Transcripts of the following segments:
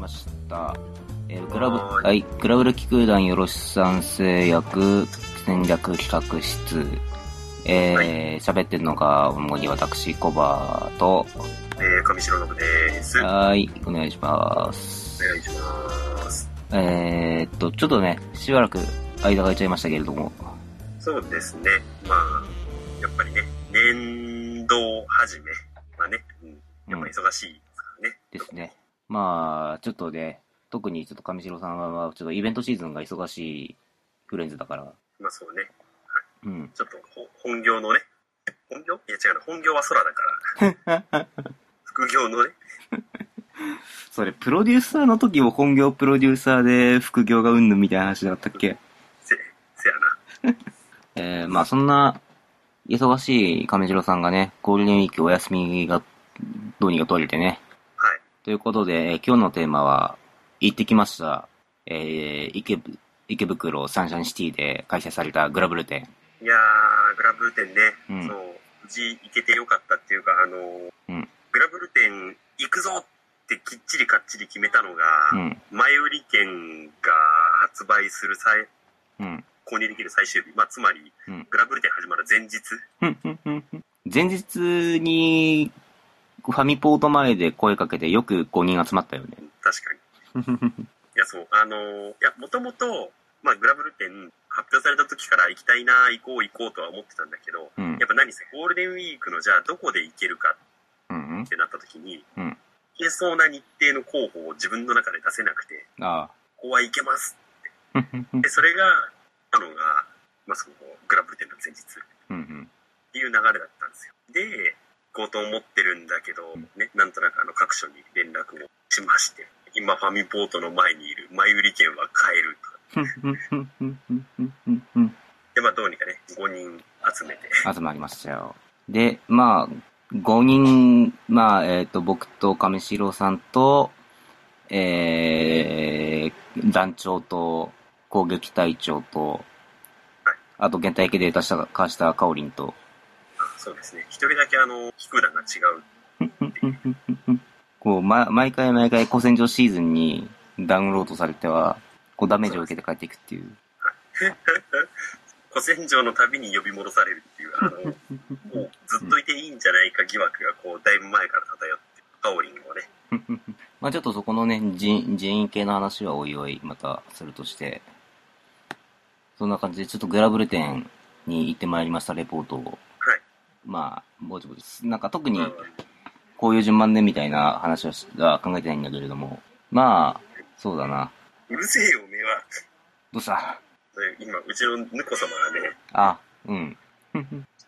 ました。えーグラブ、はい、グラブル機空団よろしさん製薬戦略企画室。えー、喋ってるのが、主に私、コバと、えー、上白信です。おはい、お願いします。願いします。えーっと、ちょっとね、しばらく間が空いちゃいましたけれども、そうですね。まあ、やっぱりね、年度始めはね、うん、やっぱ忙しいですからね。ですね。まあ、ちょっとね、特にちょっと上白さんは、ちょっとイベントシーズンが忙しいフレンズだから、まあそうね。うん。ちょっとほ本業のね、本業？いや違うな、本業は空だから。副業のね、それ、プロデューサーの時も本業プロデューサーで副業がうんぬんみたいな話だったっけ？せ、せやな。えー、まあそんな、忙しい亀次郎さんがね、ゴールデンウィークお休みが、どうにか取れてね。はい。ということで、えー今日のテーマは、行ってきました。えー、池ぶ、池袋サンシャインシティで開催されたグラブル展。いやー、グラブル店ね、うんそう、無事行けてよかったっていうか、あのーうんグラブル店行くぞってきっちりかっちり決めたのが、うん。前売り券が発売する際、うん。購入できる最終日、まあ、つまり、うんグラブル店始まる前日、前日に、ファミポート前で声かけてよく5人集まったよね。確かに。いや、そう、あのーいや、もともと、まあ、グラブル店発表された時から行きたいな、行こう行こうとは思ってたんだけど、うんやっ。ぱ何せゴールデンウィークのじゃあどこで行けるかうんってなった時に、うん行けそうな日程の候補を自分の中で出せなくて、あここは行けます。あ。ふんふんで、それが、あのが、まあ、その、グラブル店の前日っていう流れだったんですよ。で、行こうと思ってるんだけど、ね、なんとなくあの各所に連絡をしまして、今ファミポートの前にいる前売り券は買えるとか。で、まあどうにかね、5人集めて。集まりましたよ。で、まあ、5人、まあ、えっ、ー、と、僕と亀代さんと、えー、団長と、攻撃隊長と、あと、現体系データ化したカオリンと、そうですね、一人だけあの、飛空弾が違う。こう、ま、毎回毎回古戦場シーズンにダウンロードされては、こうダメージを受けて帰っていくっていう。古戦場のたびに呼び戻されるっていう、あの、もうずっといていいんじゃないか疑惑がこう、だいぶ前から漂って、カオリンをね、まあちょっとそこのね、人、人員系の話はおいおいまたするとして、そんな感じでちょっとグラブル店に行ってまいりましたレポートを、はい。まあ、ぼちぼち、なんか特にうんこういう順番でみたいな話は考えてないんだけれども、まあ、そうだな。うるせえよ、目は。どうした？で今、うちのぬこ様がね、あ、うん。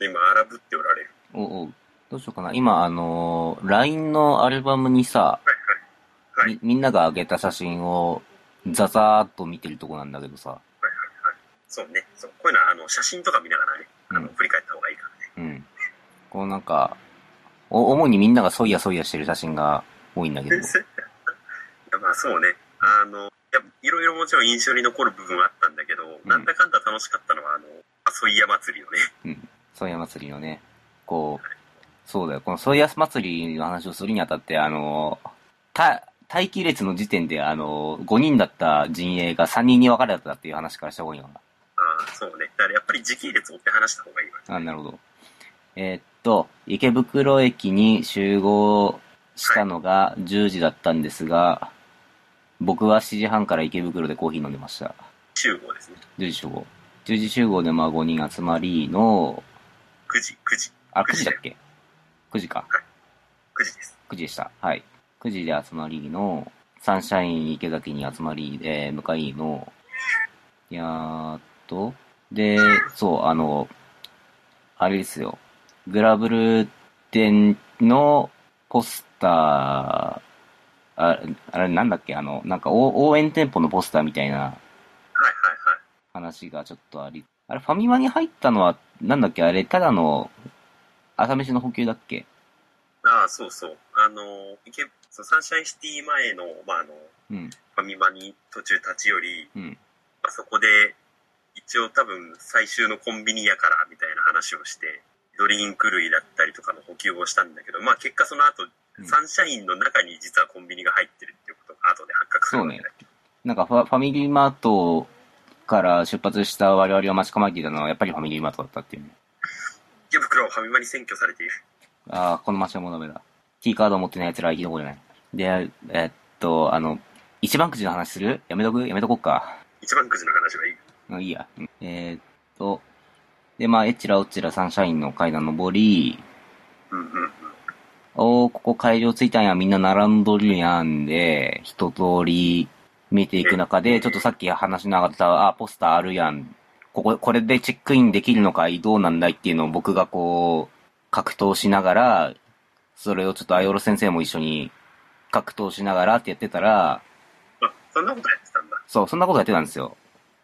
今、荒ぶっておられる。おうおう。どうしようかな。今、あのー LINE のアルバムにさ、はいはい。はいみ、みんなが上げた写真を、ザザーっと見てるとこなんだけどさ、そうね。そう。こういうのは、あの、写真とか見ながらね、あの、うん振り返った方が。こうなんか、お、主にみんながそいやそいやしてる写真が多いんだけど、いやまあそうね。あの、いや、いろいろもちろん印象に残る部分はあったんだけど、んなんだかんだ楽しかったのは、あの、ソイヤ祭りをね。うん。ソイヤ祭りのね、こう、そうだよ、このソイヤ祭りの話をするにあたって、あの、た、待機列の時点で、あの、5人だった陣営が3人に分かれたっていう話からした方がいいのかああ、そうね。だからやっぱり時系列を追って話した方がいいわ。な。あ、なるほど。えーっと、池袋駅に集合したのが10時だったんですが、僕は7時半から池袋でコーヒー飲んでました。集合ですね。10時集合。10時集合でまあ5人集まりの、9時、9時。あ、9 9時だっけ ?9 時か。9時です。9時でした。はい。9時で集まりの、サンシャイン池崎に集まり、えー、向かいの、いやーっと、で、そう、あの、あれですよ。グラブル店のポスター、ああれなんだっけ？あの、なんか応応援店舗のポスターみたいなはいはいはい。話がちょっとあり、あれファミマに入ったのは、なんだっけ？あれ、ただの朝飯の補給だっけ？ああ、そうそう。あの、池そうサンシャインシティ前の、まあ、あの、うん、ファミマに途中立ち寄り、うん、あそこで、一応多分最終のコンビニやからみたいな話をして、ドリンク類だったりとかの補給をしたんだけど、まあ結果その後、うんサンシャインの中に実はコンビニが入ってるっていうことが後で発覚するそうねわけだ。なんかファファミリーマートから出発した我々を待ち構えていたのはやっぱりファミリーマートだったっていうね。池袋はファミマに占拠されている。ああ、この街はもうダメだ。T カード持ってない奴らは生き残れない。で、えっと、あの、一番くじの話する？やめとく？やめとこっか。一番くじの話はいい。うんいいや。うんえーっと、で、まあ、エッチラオッチラサンシャインの階段登り、うんうんうん。おー、ここ会場着いたんや、みんな並んどるやんで、一通り見ていく中で、ちょっとさっき話の上がった、あ、ポスターあるやん。ここ、これでチェックインできるのかい？どうなんだいっていうのを僕がこう、格闘しながら、それをちょっとアイオロ先生も一緒に格闘しながらってやってたら、あ、そんなことやってたんだ。そう、そんなことやってたんですよ。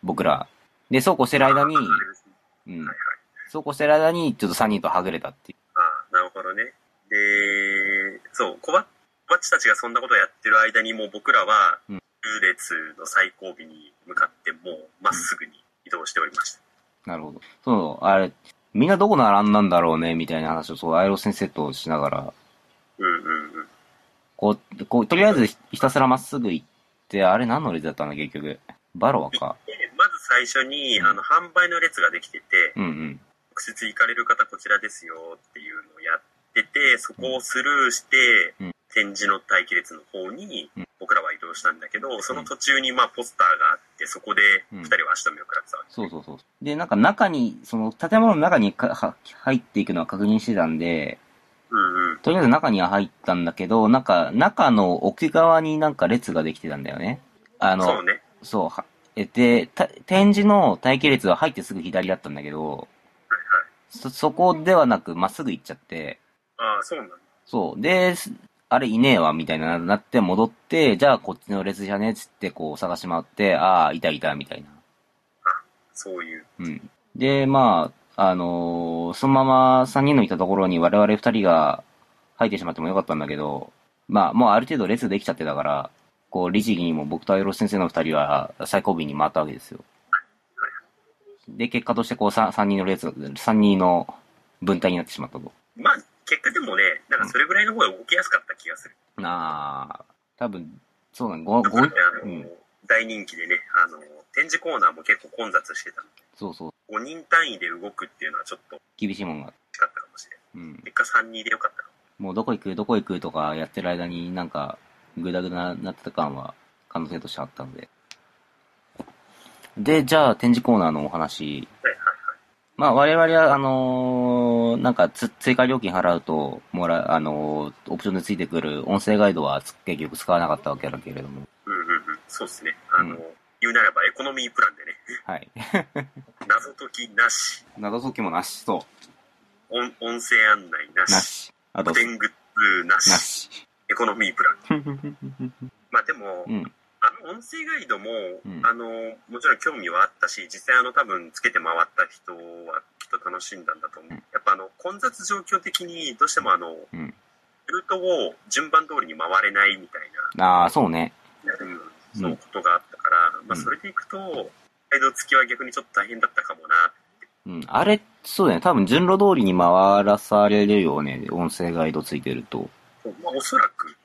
僕ら。で、そうこうしてる間に、うん。そうこうしてる間に、ちょっと3人とはぐれたっていう。ああ、なるほどね。で、そう、小バッチたちがそんなことをやってる間にもう僕らは、うんルー列の最後尾に向かってもうまっすぐに移動しておりました。なるほど。そう、あれ、みんなどこ並んだんだろうね、みたいな話を、そう、アイロ先生としながら、うんうんうん。こう、こう、とりあえずひひたすらまっすぐ行って、あれ何の列だったんだ、結局。バロアか。でまず最初に、うんあの、販売の列ができてて、うんうん。直接行かれる方こちらですよっていうのをやってて、そこをスルーして、うん展示の待機列の方にうん僕らは移動したんだけど、その途中にまあポスターがあって、そこでうん二人は足止めを食らってたわけ。そうそうそう。で、なんか中に、その建物の中にかは入っていくのは確認してたんで、うんうん。とりあえず中には入ったんだけど、なんか、中の奥側になんか列ができてたんだよね。あの、そうね。そう、は、え、で、た展示の待機列は入ってすぐ左だったんだけど。そ、そこではなく、まっすぐ行っちゃって、ああ、そうなんだ。そう。で、すあれいねえわ、みたいな、なって戻って、じゃあこっちの列じゃねつって、こう探し回って、ああ、いたいた、みたいな。そういう。うん。で、まあ、あのーそのまま3人のいたところに我々2人が入ってしまってもよかったんだけど、まあ、もうある程度列できちゃってたから、こう、律儀にも僕とアイロス先生の2人は最後尾に回ったわけですよ。で、結果としてこう 3, 3人の列、3人の分隊になってしまったと。まあ、結果でもね、なんかそれぐらいの方が動きやすかった気がする。なあ、多分、そうだね、ご、ご、だってあの、うん大人気でね、あの、展示コーナーも結構混雑してたのそうそう、で、5人単位で動くっていうのはちょっと厳しいもんが。違ったかもしれない。うん。結果3人でよかったかも。もうどこ行く、どこ行くとかやってる間になんか、ぐだぐだなってた感は可能性としてあったので。で、じゃあ展示コーナーのお話。はいはいはい。まあ我々は、あのーなんかつ追加料金払うと、もら、あのーオプションでついてくる音声ガイドはつ結局使わなかったわけだけれども。うんうんうん。そうですね。あの、うん言うならばエコノミープランでね、はい。謎解きなし、謎解きもなし、そ音音声案内なう。なし、し。あと、古典グッズなし、なし。エコノミープラン。まあでも、うん。音声ガイドも、うん。あのもちろん興味はあったし実際あの多分つけて回った人はきっと楽しんだんだと思う、うん。やっぱあの混雑状況的にどうしてもあの、うん。ルートを順番通りに回れないみたいああ、そうね。な、うん、そうことがあったから、まあ、うん。それでいくとガイド付きは逆にちょっと大変だったかもなうん。あれ、そうだね。多分順路通りに回らされるよね。音声ガイドついてると。まあ、おそらく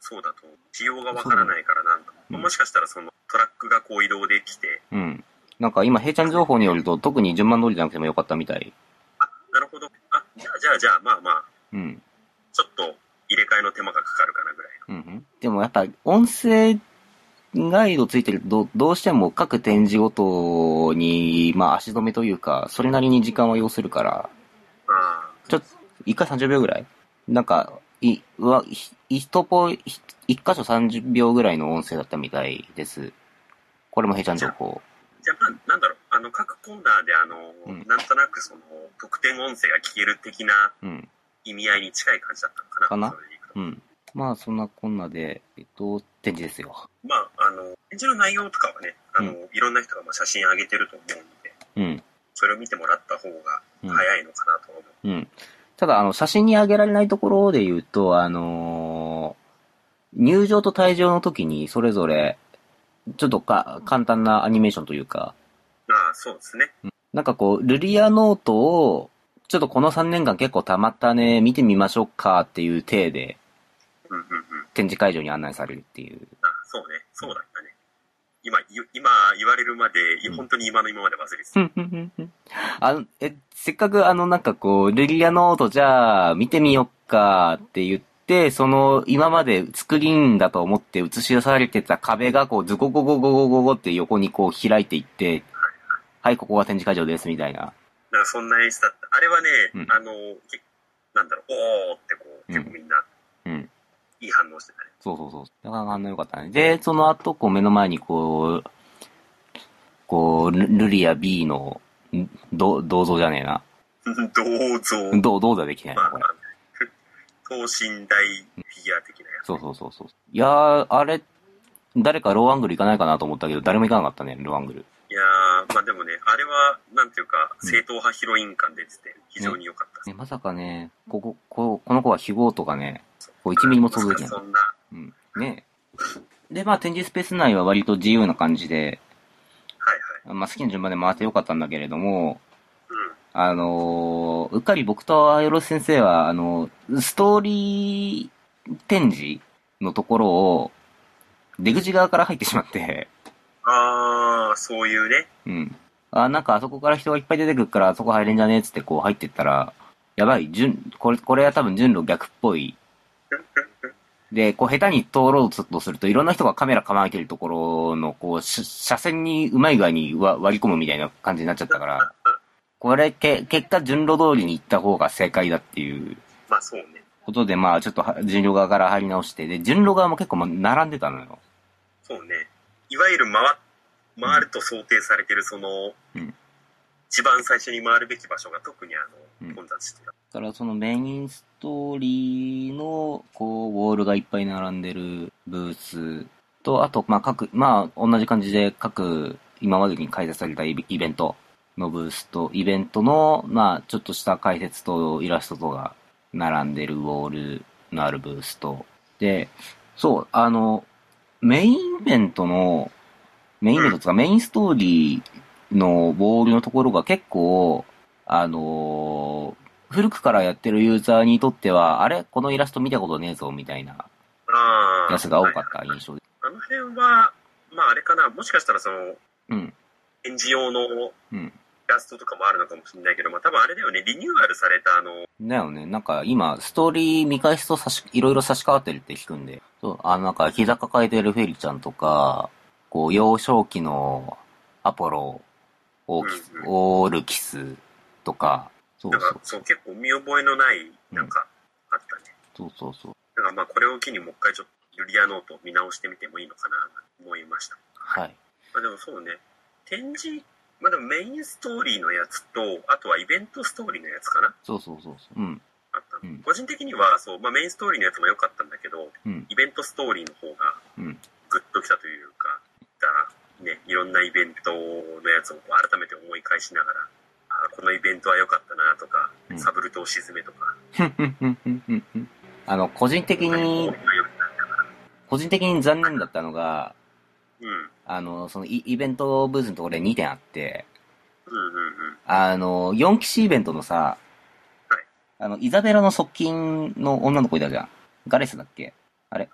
そうだと仕様がわからないからなんとしかしたらそのトラックがこう移動できてうん。なんか今、平ちゃん情報によると、特に順番通りじゃなくてもよかったみたい。あなるほどあじゃあじゃあじゃあまあまあうん。ちょっと入れ替えの手間がかかるかなぐらいのうんうん。でもやっぱ、音声ガイドついてると、どうしても各展示ごとに、まあ足止めというか、それなりに時間は要するから、ああちょっと、一回30秒ぐらいなんか、い、うわ、ひ一ポ一箇所30秒ぐらいの音声だったみたいです。これも平ちゃん情報。じゃあ、まあ、なんだろう、あの、各コーナーで、あの、うんなんとなくその、特典音声が聞ける的なうん。意味合いに近い感じだったのかな。かなうん。まあ、そんなこんなで、えっと、展示ですよ。まあ、あの、展示の内容とかはね、あの、いろんな人がまあ写真上げてると思うので、うん。それを見てもらった方がうん。早いのかなと思う。うん。ただ、あの、写真に上げられないところで言うと、あのー入場と退場の時に、それぞれ、ちょっとか、簡単なアニメーションというか、ああ、そうですね。なんかこう、ルリアノートを、ちょっとこの3年間結構溜まったね、見てみましょうかっていう体で、うんうんうん。展示会場に案内されるっていう。ああそうね、そうだったね。今、ゆ今言われるまで、うん本当に今の今まで忘れてた。あの、え、せっかくあのなんかこう、ルリアノートじゃあ見てみよっかって言って、その今までスクリーンだと思って映し出されてた壁がこうズゴゴゴゴゴゴゴって横にこう開いていって、はい、ここが展示会場ですみたいな。なんかそんな演出だった。あれはね、うんあの、けなんだろう、おーってこう、うん結構みんな、うん。いい反応してたね。そうそうそう。なかなか反応良かったね。で、その後、こう目の前にこう、こう、ルルリア B の、んど銅像じゃねえな。銅像。銅、銅座できないな、まあこれ。、等身大フィギュア的なやつ。そうそうそうそう。いやー、あれ、誰かローアングル行かないかなと思ったけど、誰も行かなかったね、ローアングル。いやー、まあでもね、あれは、なんていうか、うん正統派ヒロイン感出てて、非常に良かったです。ね、まさかね、ここ、ここの子は非合とかね、こう1ミリも想像できない。そんな、うん。ねで、まあ展示スペース内は割と自由な感じで、はいはい。まあ好きな順番で回ってよかったんだけれども、うん。あのーうっかり僕とアイロス先生は、あのストーリー展示のところを、出口側から入ってしまって、あー、そういうね。うん。あ、なんかあそこから人がいっぱい出てくるから、あそこ入れんじゃねえっつってこう入ってったら、やばい、順、これ、これは多分順路逆っぽい。で、こう下手に通ろうとすると、いろんな人がカメラ構えてるところの、こう、し車線にうまい具合にわ割り込むみたいな感じになっちゃったから、これ、け、結果順路通りに行った方が正解だっていうまあそうね。ことで、まあちょっとは順路側から入り直して、で、順路側も結構ま並んでたのよ。そうね。いわゆる回、回ると想定されてる、その、うん一番最初に回るべき場所が特にあうんの、混雑してた。だからそのメインスストーリーの、こう、ウォールがいっぱい並んでるブース。と、あと、まあ各、まあ同じ感じで各、今までに開催されたイベントのブースと、イベントの、まあちょっとした解説とイラストとが並んでるウォールのあるブースと、で、そう、あの、メインイベントの、メインイベントとかメインストーリーのウォールのところが結構、あの古くからやってるユーザーにとっては、あれ？このイラスト見たことねえぞ、みたいなああ。やつが多かっはいた印象で。あの辺は、まああれかな、もしかしたらその、うん、展示用のうん。イラストとかもあるのかもしれないけど、まあ多分あれだよね、リニューアルされたあの、だよね。なんか今、ストーリー見返すと差し、いろいろ差し替わってるって聞くんで。そう、あのなんか膝抱えてるフェリちゃんとか、こう、幼少期のアポロ、オーキスうんうんオールキスとか、そうそう、なんかそう結構見覚えのない、なんか、あったね。そうそうそう。だからまあこれを機にもう一回ちょっとユリアノートを見直してみてもいいのかなと思いました。はい。まあでもそうね、展示、まあでもメインストーリーのやつと、あとはイベントストーリーのやつかなそうそうそうそう。うん。あったの、うん個人的にはそう、まあ、メインストーリーのやつも良かったんだけど、うん。イベントストーリーの方がうん。グッときたというか、だね、いろんなイベントのやつを改めて思い返しながら、あこのイベントは良かったうんサブルトを沈めとか、あの、個人的に、個人的に残念だったのが、うん、あの、そのイイベントブースのところで2点あって、うんうんうん。あの、4騎士イベントのさ、はいあの、イザベラの側近の女の子いたじゃん。ガレスだっけ？あれ？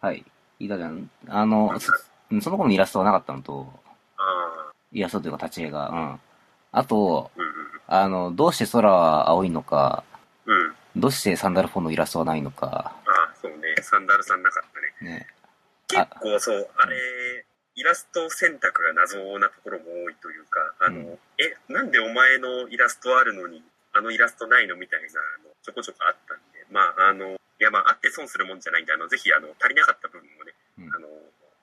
はい。いたじゃん。あの、そその子のイラストはなかったのと、あイラストというか立ち絵が、うん。あと、あ、うんあの、どうして空は青いのか、うん。うん。どうしてサンダルフォンのイラストはないのか、ああ、そうね、サンダルさんなかったね。ね。結構そう、あれ、イラスト選択が謎なところも多いというか、あの、うんえ、なんでお前のイラストあるのに、あのイラストないのみたいなの、ちょこちょこあったんで、まあ、あの、いや、まあ、あって損するもんじゃないんで、あの、ぜひ、あの、足りなかった部分をね、うんあの、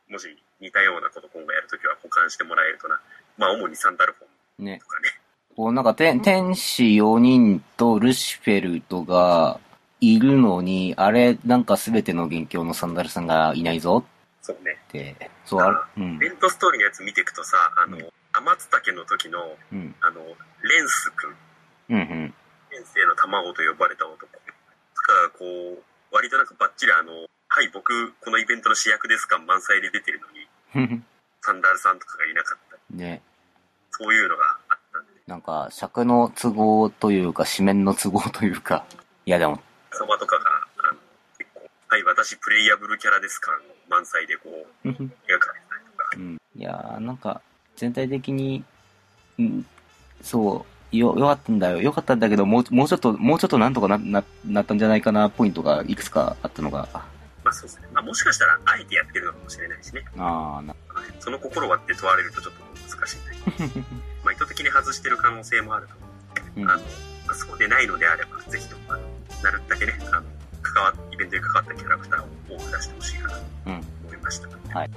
もし似たようなこと今後やるときは保管してもらえるとな。まあ、主にサンダルフォンね。とかね。こうなんか天、天使4人とルシフェルトがいるのに、あれ、なんか全ての元凶のサンダルさんがいないぞそうね。って、そう、あれ、うんイベ、ントストーリーのやつ見ていくとさ、あの、うん天津竹の時の、うん、あの、レンス君、うん、うん。先生の卵と呼ばれた男が、こう、割となんかバッチリあの、はい、僕、このイベントの主役です感満載で出てるのに、サンダルさんとかがいなかった。ね。そういうのがなんか、尺の都合というか、紙面の都合というか、いやでも、相場とかが、あの、結構、はい、私プレイヤブルキャラです感満載でこう、描かれてたりとか。うん。いやー、なんか、全体的に、うん、そう、よ、よかったんだよ。よかったんだけど、もう、もうちょっと、もうちょっとなんとかな、な、なったんじゃないかな、ポイントがいくつかあったのが、まあそうですね。まあもしかしたら、あえてやってるのかもしれないしね。あー、な、その心はって問われるとちょっと難しいんだけど、ま あ意図的に外してる可能性もあると思う。うんあの、まあそうでないのであれば、ぜひとも、あのなるだけね、あの、関わ、イベントに関わったキャラクターを多く出してほしいかなとうん。思いました。はい